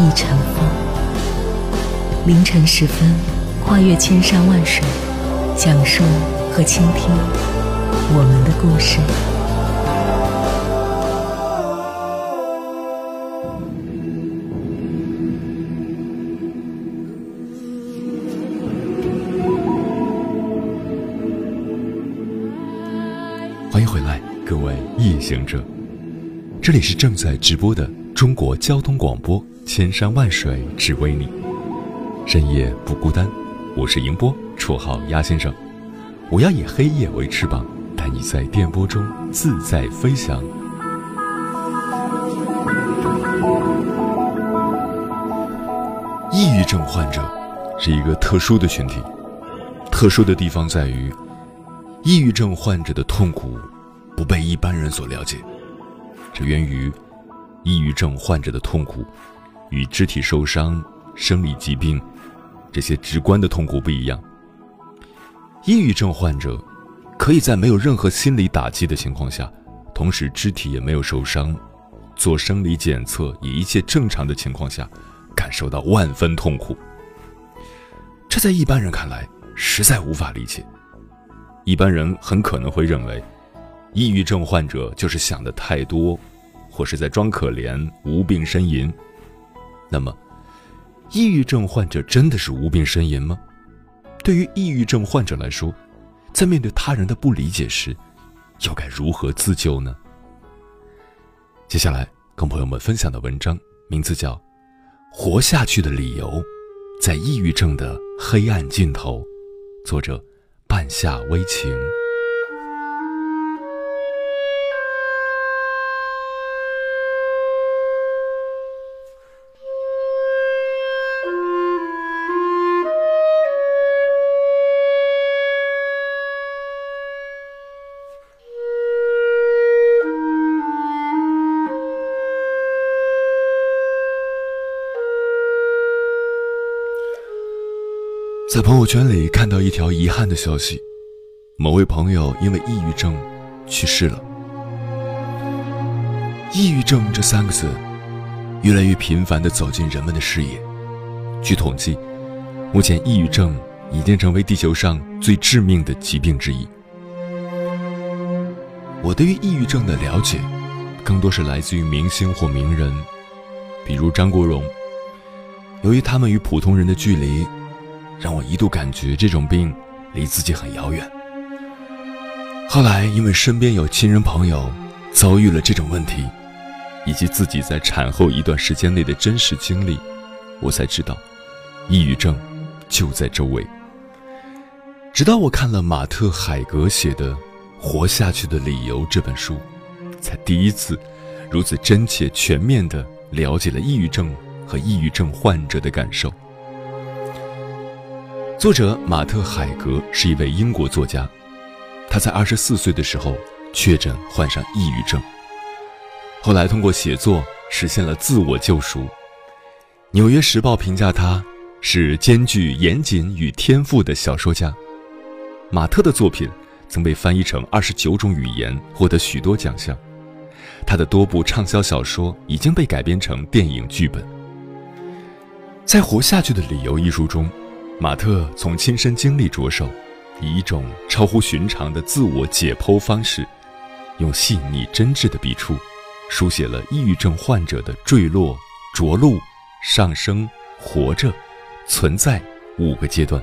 一尘风，凌晨时分，跨越千山万水，讲述和倾听我们的故事。欢迎回来，各位夜行者，这里是正在直播的中国交通广播。千山万水只为你，深夜不孤单。我是迎波，绰号鸭先生。我要以黑夜为翅膀，带你在电波中自在飞翔。抑郁症患者是一个特殊的群体，特殊的地方在于，抑郁症患者的痛苦不被一般人所了解，这源于抑郁症患者的痛苦。与肢体受伤、生理疾病这些直观的痛苦不一样，抑郁症患者可以在没有任何心理打击的情况下，同时肢体也没有受伤，做生理检测也一切正常的情况下，感受到万分痛苦。这在一般人看来实在无法理解。一般人很可能会认为，抑郁症患者就是想的太多，或是在装可怜、无病呻吟。那么，抑郁症患者真的是无病呻吟吗？对于抑郁症患者来说，在面对他人的不理解时，又该如何自救呢？接下来跟朋友们分享的文章名字叫《活下去的理由》，在抑郁症的黑暗尽头，作者半夏微情。在朋友圈里看到一条遗憾的消息，某位朋友因为抑郁症去世了。抑郁症这三个字，越来越频繁地走进人们的视野。据统计，目前抑郁症已经成为地球上最致命的疾病之一。我对于抑郁症的了解，更多是来自于明星或名人，比如张国荣。由于他们与普通人的距离。让我一度感觉这种病离自己很遥远。后来，因为身边有亲人朋友遭遇了这种问题，以及自己在产后一段时间内的真实经历，我才知道，抑郁症就在周围。直到我看了马特·海格写的《活下去的理由》这本书，才第一次如此真切、全面地了解了抑郁症和抑郁症患者的感受。作者马特·海格是一位英国作家，他在二十四岁的时候确诊患上抑郁症，后来通过写作实现了自我救赎。《纽约时报》评价他是兼具严谨与天赋的小说家。马特的作品曾被翻译成二十九种语言，获得许多奖项。他的多部畅销小说已经被改编成电影剧本。在《活下去的理由》一书中。马特从亲身经历着手，以一种超乎寻常的自我解剖方式，用细腻真挚的笔触，书写了抑郁症患者的坠落、着陆、上升、活着、存在五个阶段，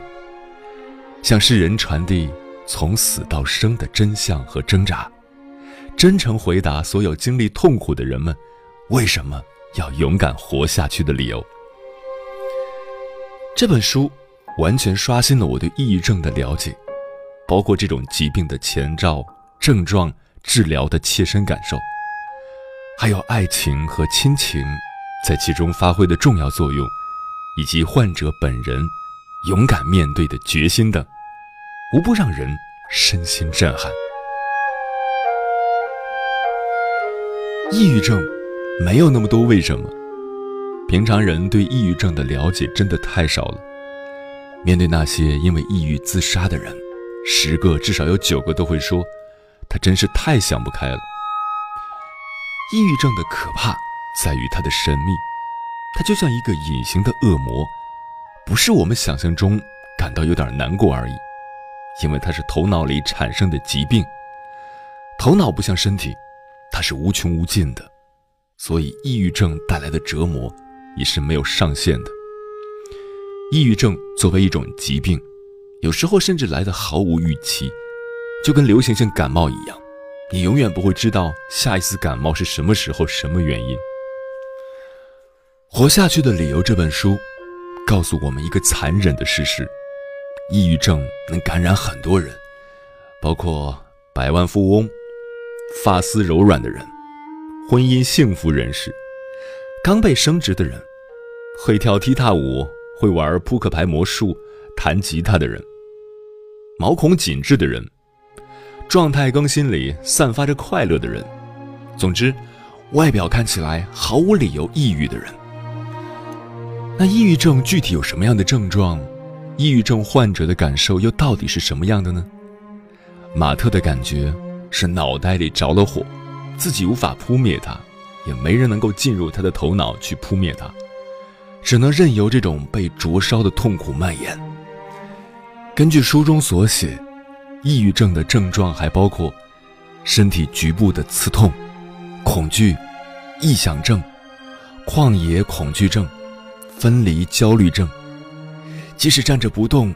向世人传递从死到生的真相和挣扎，真诚回答所有经历痛苦的人们为什么要勇敢活下去的理由。这本书。完全刷新了我对抑郁症的了解，包括这种疾病的前兆、症状、治疗的切身感受，还有爱情和亲情、在其中发挥的重要作用，以及患者本人勇敢面对的决心等，无不让人身心震撼。抑郁症没有那么多为什么，平常人对抑郁症的了解真的太少了。面对那些因为抑郁自杀的人，十个至少有九个都会说：“他真是太想不开了。”抑郁症的可怕在于它的神秘，它就像一个隐形的恶魔，不是我们想象中感到有点难过而已，因为它是头脑里产生的疾病。头脑不像身体，它是无穷无尽的，所以抑郁症带来的折磨也是没有上限的。抑郁症作为一种疾病，有时候甚至来得毫无预期，就跟流行性感冒一样。你永远不会知道下一次感冒是什么时候、什么原因。活下去的理由这本书，告诉我们一个残忍的事实：抑郁症能感染很多人，包括百万富翁、发丝柔软的人、婚姻幸福人士、刚被升职的人、会跳踢踏舞、会玩扑克牌、魔术、弹吉他的人、毛孔紧致的人。状态更新里散发着快乐的人，总之，外表看起来毫无理由抑郁的人。那抑郁症具体有什么样的症状？抑郁症患者的感受又到底是什么样的呢？马特的感觉是脑袋里着了火，自己无法扑灭它，也没人能够进入他的头脑去扑灭它，只能任由这种被灼烧的痛苦蔓延。根据书中所写。抑郁症的症状还包括身体局部的刺痛、恐惧、臆想症、旷野恐惧症、分离焦虑症。即使站着不动，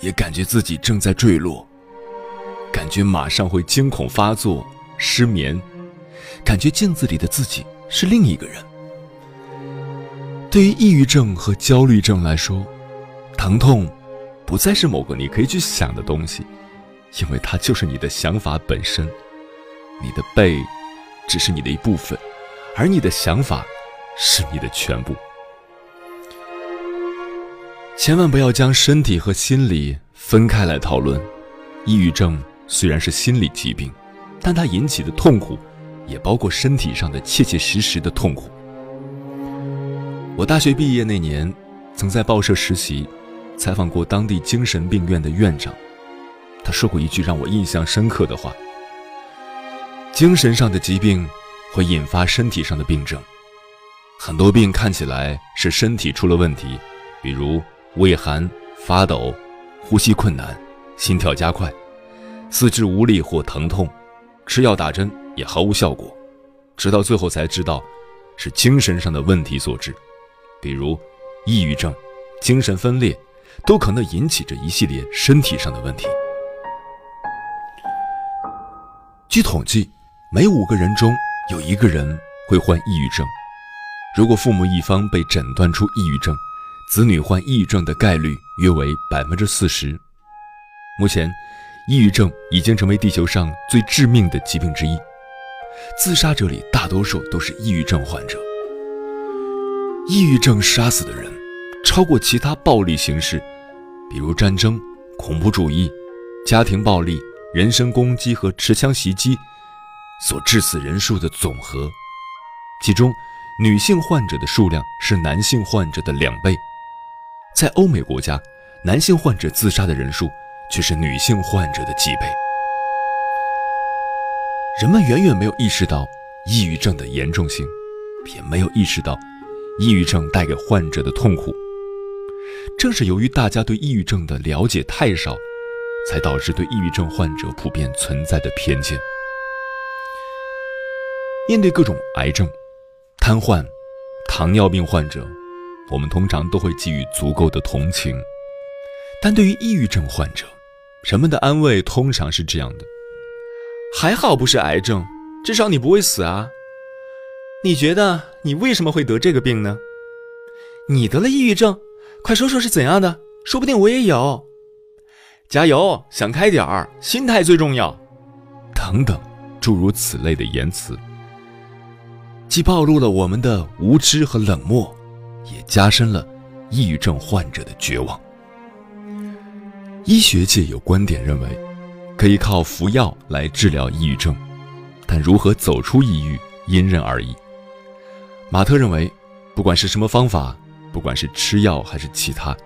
也感觉自己正在坠落，感觉马上会惊恐发作、失眠，感觉镜子里的自己是另一个人。对于抑郁症和焦虑症来说，疼痛不再是某个你可以去想的东西。因为它就是你的想法本身，你的背只是你的一部分，而你的想法是你的全部。千万不要将身体和心理分开来讨论。抑郁症虽然是心理疾病，但它引起的痛苦也包括身体上的切切实实的痛苦。我大学毕业那年，曾在报社实习，采访过当地精神病院的院长。他说过一句让我印象深刻的话：“精神上的疾病会引发身体上的病症，很多病看起来是身体出了问题，比如畏寒、发抖、呼吸困难、心跳加快、四肢无力或疼痛，吃药打针也毫无效果，直到最后才知道是精神上的问题所致，比如抑郁症、精神分裂，都可能引起这一系列身体上的问题。”据统计，每五个人中有一个人会患抑郁症。如果父母一方被诊断出抑郁症，子女患抑郁症的概率约为百分之四十。目前，抑郁症已经成为地球上最致命的疾病之一。自杀者里大多数都是抑郁症患者。抑郁症杀死的人超过其他暴力形式，比如战争、恐怖主义、家庭暴力。人身攻击和持枪袭击所致死人数的总和，其中女性患者的数量是男性患者的两倍。在欧美国家，男性患者自杀的人数却是女性患者的几倍。人们远远没有意识到抑郁症的严重性，也没有意识到抑郁症带给患者的痛苦。正是由于大家对抑郁症的了解太少。才导致对抑郁症患者普遍存在的偏见。面对各种癌症、瘫痪、糖尿病患者，我们通常都会给予足够的同情；但对于抑郁症患者，人们的安慰通常是这样的：“还好不是癌症，至少你不会死啊。”你觉得你为什么会得这个病呢？你得了抑郁症，快说说是怎样的，说不定我也有。加油，想开点儿，心态最重要，等等，诸如此类的言辞。既暴露了我们的无知和冷漠，也加深了抑郁症患者的绝望。医学界有观点认为，可以靠服药来治疗抑郁症，但如何走出抑郁，因人而异。马特认为，不管是什么方法，不管是吃药还是其他，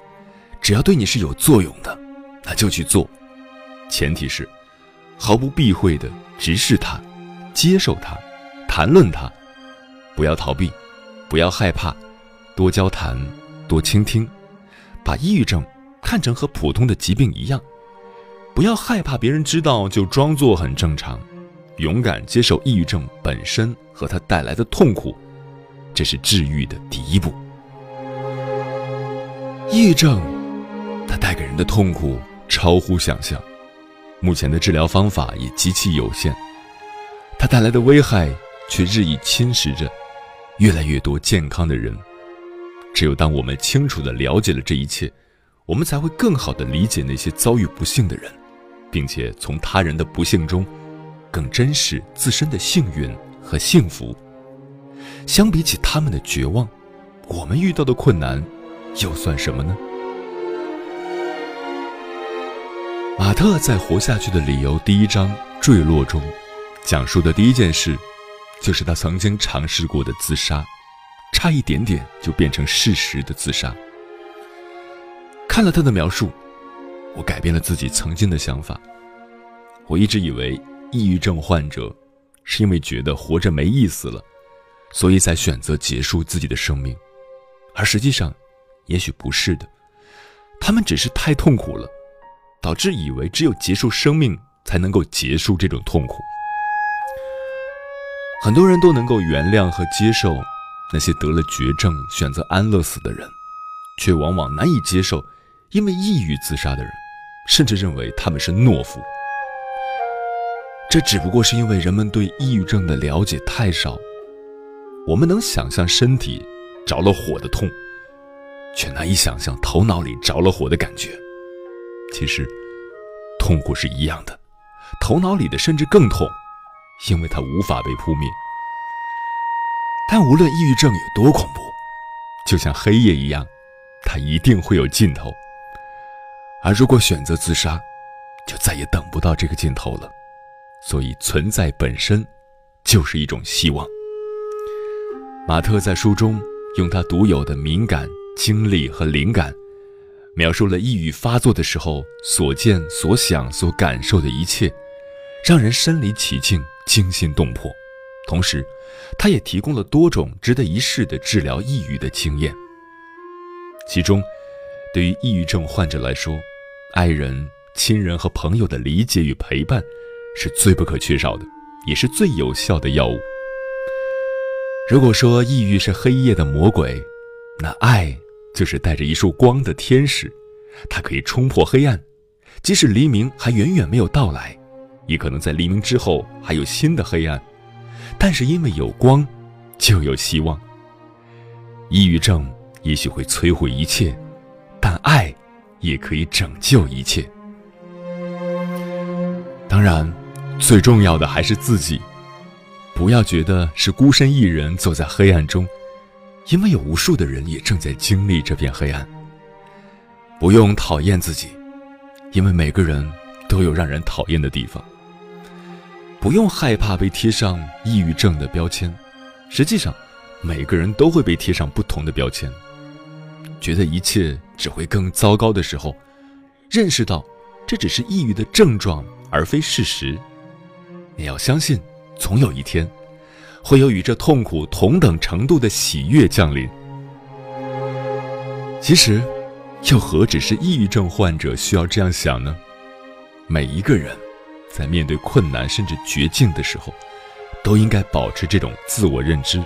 只要对你是有作用的，那就去做。前提是，毫不避讳地直视它，接受它，谈论它，不要逃避，不要害怕，多交谈，多倾听，把抑郁症。看成和普通的疾病一样，不要害怕别人知道就装作很正常，勇敢接受抑郁症本身和它带来的痛苦，这是治愈的第一步。抑郁症，它带给人的痛苦超乎想象，目前的治疗方法也极其有限，它带来的危害却日益侵蚀着越来越多健康的人。只有当我们清楚地了解了这一切。我们才会更好地理解那些遭遇不幸的人，并且从他人的不幸中，更珍视自身的幸运和幸福。相比起他们的绝望，我们遇到的困难又算什么呢？马特在《活下去的理由》第一章“坠落”中，讲述的第一件事，就是他曾经尝试过的自杀，差一点点就变成事实的自杀。看了他的描述，我改变了自己曾经的想法。我一直以为抑郁症患者是因为觉得活着没意思了，所以才选择结束自己的生命，而实际上，也许不是的。他们只是太痛苦了，导致以为只有结束生命才能够结束这种痛苦。很多人都能够原谅和接受那些得了绝症选择安乐死的人，却往往难以接受。因为抑郁自杀的人，甚至认为他们是懦夫。这只不过是因为人们对抑郁症的了解太少。我们能想象身体着了火的痛，却难以想象头脑里着了火的感觉。其实，痛苦是一样的，头脑里的甚至更痛，因为它无法被扑灭。但无论抑郁症有多恐怖，就像黑夜一样，它一定会有尽头。而如果选择自杀，就再也等不到这个尽头了。所以，存在本身就是一种希望。马特在书中用他独有的敏感经历和灵感，描述了抑郁发作的时候所见所想所感受的一切，让人身临其境，惊心动魄。同时，他也提供了多种值得一试的治疗抑郁的经验，其中。对于抑郁症患者来说，爱人、亲人和朋友的理解与陪伴是最不可缺少的，也是最有效的药物。如果说抑郁是黑夜的魔鬼，那爱就是带着一束光的天使，它可以冲破黑暗，即使黎明还远远没有到来，也可能在黎明之后还有新的黑暗，但是因为有光，就有希望。抑郁症也许会摧毁一切。但爱，也可以拯救一切。当然，最重要的还是自己，不要觉得是孤身一人走在黑暗中，因为有无数的人也正在经历这片黑暗。不用讨厌自己，因为每个人都有让人讨厌的地方。不用害怕被贴上抑郁症的标签，实际上，每个人都会被贴上不同的标签。觉得一切只会更糟糕的时候，认识到这只是抑郁的症状，而非事实。你要相信，总有一天，会有与这痛苦同等程度的喜悦降临。其实，又何止是抑郁症患者需要这样想呢？每一个人，在面对困难甚至绝境的时候，都应该保持这种自我认知。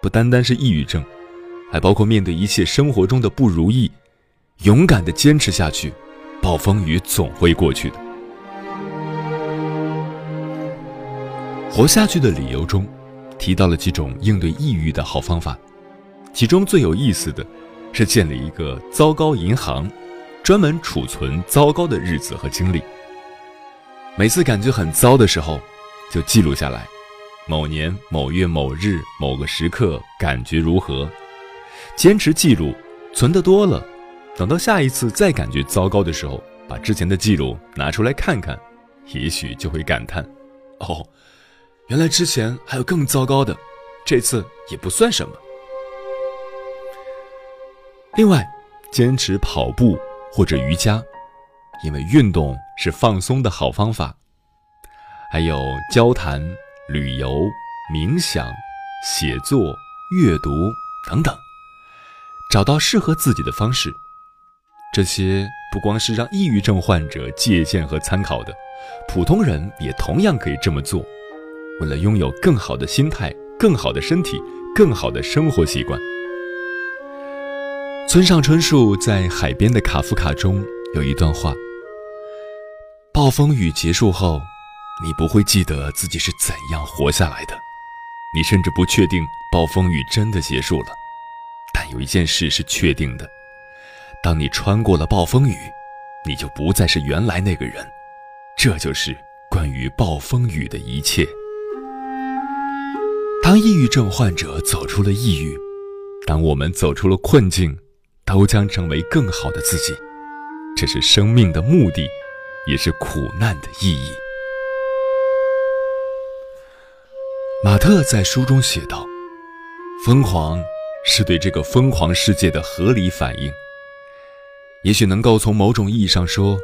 不单单是抑郁症。还包括面对一切生活中的不如意，勇敢的坚持下去，暴风雨总会过去的。活下去的理由中，提到了几种应对抑郁的好方法，其中最有意思的，是建立一个糟糕银行，专门储存糟糕的日子和经历。每次感觉很糟的时候，就记录下来，某年某月某日某个时刻感觉如何，坚持记录，存的多了，等到下一次再感觉糟糕的时候，把之前的记录拿出来看看，也许就会感叹：哦，原来之前还有更糟糕的，这次也不算什么。另外，坚持跑步或者瑜伽，因为运动是放松的好方法。还有交谈。旅游、冥想、写作、阅读等等，找到适合自己的方式。这些不光是让抑郁症患者借鉴和参考的，普通人也同样可以这么做。为了拥有更好的心态、更好的身体、更好的生活习惯，村上春树在《海边的卡夫卡》中有一段话：暴风雨结束后。你不会记得自己是怎样活下来的，你甚至不确定暴风雨真的结束了。但有一件事是确定的：当你穿过了暴风雨，你就不再是原来那个人。这就是关于暴风雨的一切。当抑郁症患者走出了抑郁，当我们走出了困境，都将成为更好的自己。这是生命的目的，也是苦难的意义。马特在书中写道：“疯狂是对这个疯狂世界的合理反应。也许能够从某种意义上说，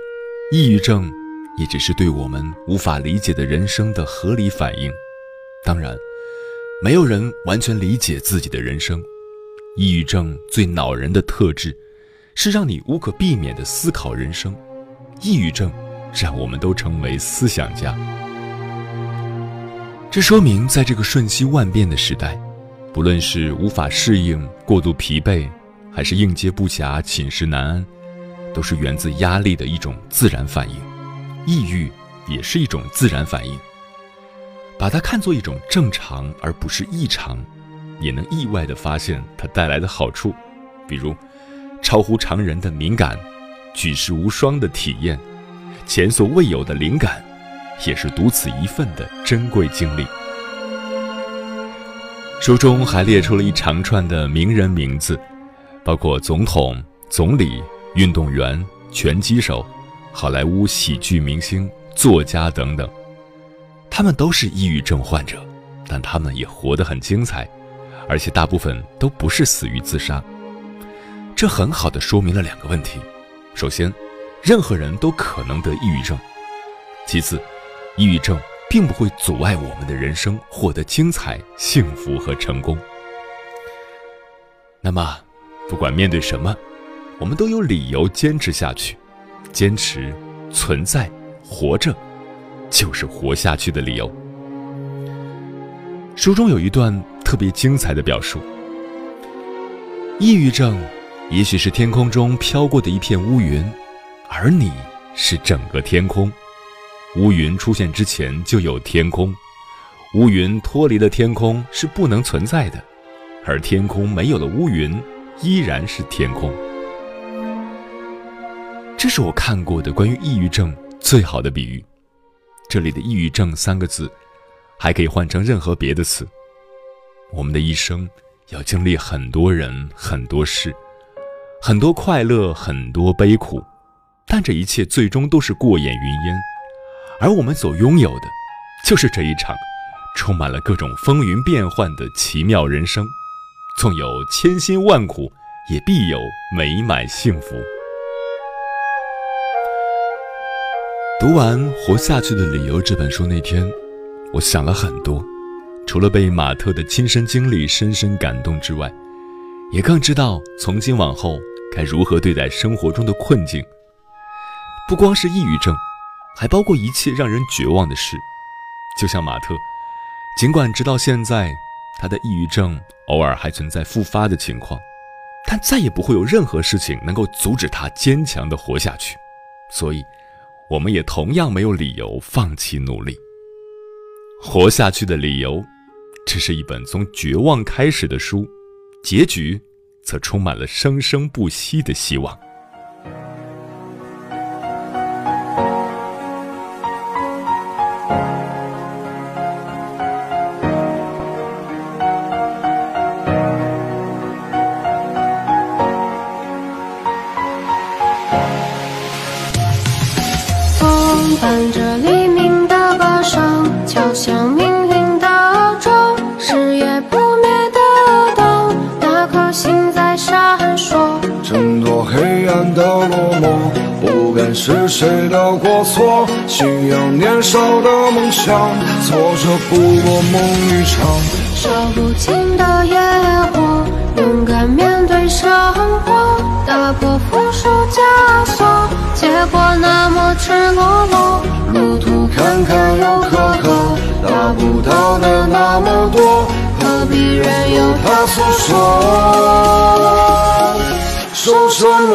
抑郁症也只是对我们无法理解的人生的合理反应。当然，没有人完全理解自己的人生。抑郁症最恼人的特质，是让你无可避免地思考人生。抑郁症让我们都成为思想家。”这说明，在这个瞬息万变的时代，不论是无法适应、过度疲惫，还是应接不暇、寝食难安，都是源自压力的一种自然反应。抑郁也是一种自然反应。把它看作一种正常而不是异常，也能意外地发现它带来的好处，比如超乎常人的敏感、举世无双的体验、前所未有的灵感。也是独此一份的珍贵经历。书中还列出了一长串的名人名字，包括总统、总理、运动员、拳击手、好莱坞喜剧明星、作家等等。他们都是抑郁症患者，但他们也活得很精彩，而且大部分都不是死于自杀。这很好的说明了两个问题：首先，任何人都可能得抑郁症；其次。抑郁症并不会阻碍我们的人生获得精彩、幸福和成功。那么，不管面对什么，我们都有理由坚持下去。坚持、存在、活着，就是活下去的理由。书中有一段特别精彩的表述：抑郁症也许是天空中飘过的一片乌云，而你是整个天空。乌云出现之前就有天空，乌云脱离了天空是不能存在的，而天空没有了乌云，依然是天空。这是我看过的关于抑郁症最好的比喻。这里的“抑郁症”三个字，还可以换成任何别的词。我们的一生要经历很多人、很多事，很多快乐，很多悲苦，但这一切最终都是过眼云烟。而我们所拥有的，就是这一场充满了各种风云变幻的奇妙人生。纵有千辛万苦，也必有美满幸福。读完《活下去的理由》这本书那天，我想了很多。除了被马特的亲身经历深深感动之外，也更知道从今往后该如何对待生活中的困境。不光是抑郁症。还包括一切让人绝望的事，就像马特，尽管直到现在，他的抑郁症偶尔还存在复发的情况，但再也不会有任何事情能够阻止他坚强的活下去。所以，我们也同样没有理由放弃努力。活下去的理由，这是一本从绝望开始的书，结局则充满了生生不息的希望。伴着黎明的歌声敲响命运的钟是夜不灭的灯那颗星在闪烁挣脱黑暗的落寞不甘是谁的过错信仰年少的梦想挫折不过梦一场。烧不尽的野火勇敢面对生活打破缚束枷锁。结果那么赤裸裸。路途坎坎又坷坷，达不到的那么多，何必任由他诉说？说什么？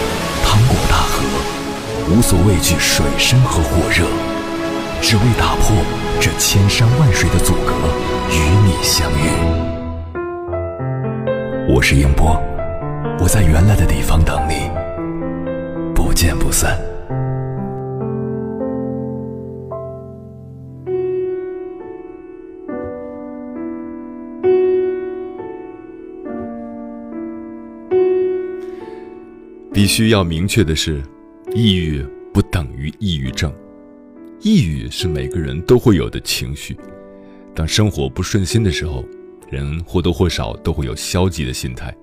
无所畏惧水深和火热，只为打破这千山万水的阻隔，与你相遇。我是英波，我在原来的地方等你，不见不散。必须要明确的是。抑郁不等于抑郁症，抑郁是每个人都会有的情绪。当生活不顺心的时候，人或多或少都会有消极的心态。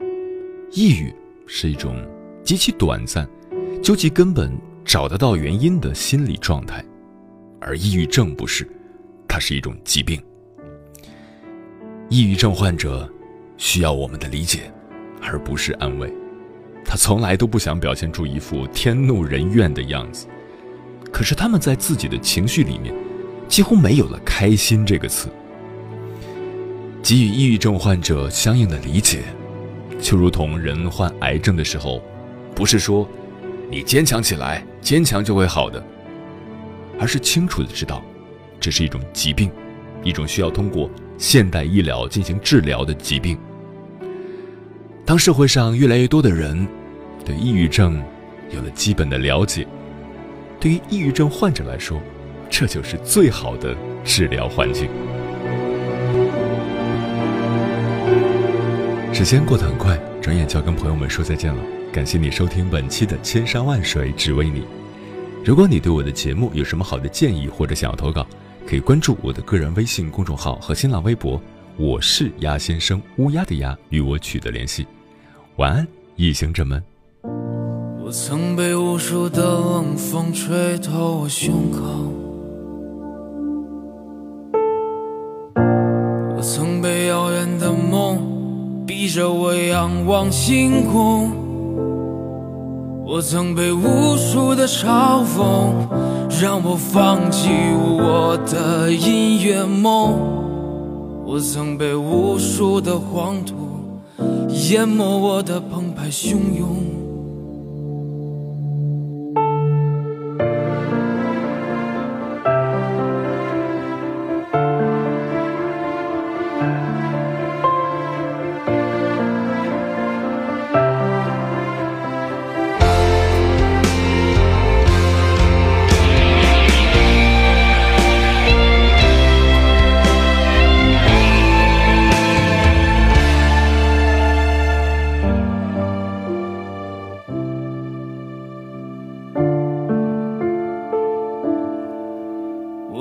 抑郁是一种极其短暂、究其根本找得到原因的心理状态，而抑郁症不是，它是一种疾病。抑郁症患者需要我们的理解，而不是安慰。他从来都不想表现出一副天怒人怨的样子，可是他们在自己的情绪里面，几乎没有了“开心”这个词。给予抑郁症患者相应的理解，就如同人患癌症的时候，不是说“你坚强起来，坚强就会好的”，而是清楚的知道，这是一种疾病，一种需要通过现代医疗进行治疗的疾病。当社会上越来越多的人，对抑郁症有了基本的了解，对于抑郁症患者来说，这就是最好的治疗环境。时间过得很快，转眼就要跟朋友们说再见了。感谢你收听本期的《千山万水只为你》。如果你对我的节目有什么好的建议或者想要投稿，可以关注我的个人微信公众号和新浪微博，我是鸭先生，乌鸦的鸭，与我取得联系。晚安，异行者们。我曾被无数的冷风吹透我胸口，我曾被遥远的梦逼着我仰望星空，我曾被无数的嘲讽让我放弃我的音乐梦，我曾被无数的黄土淹没我的澎湃汹涌。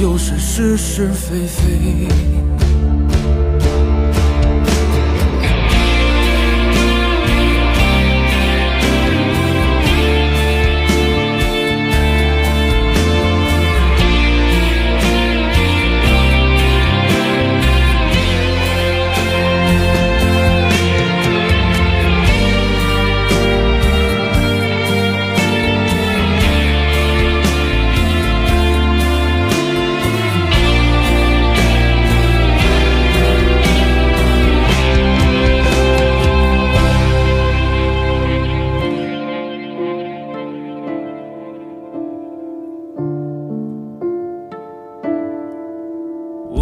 就是是是非非。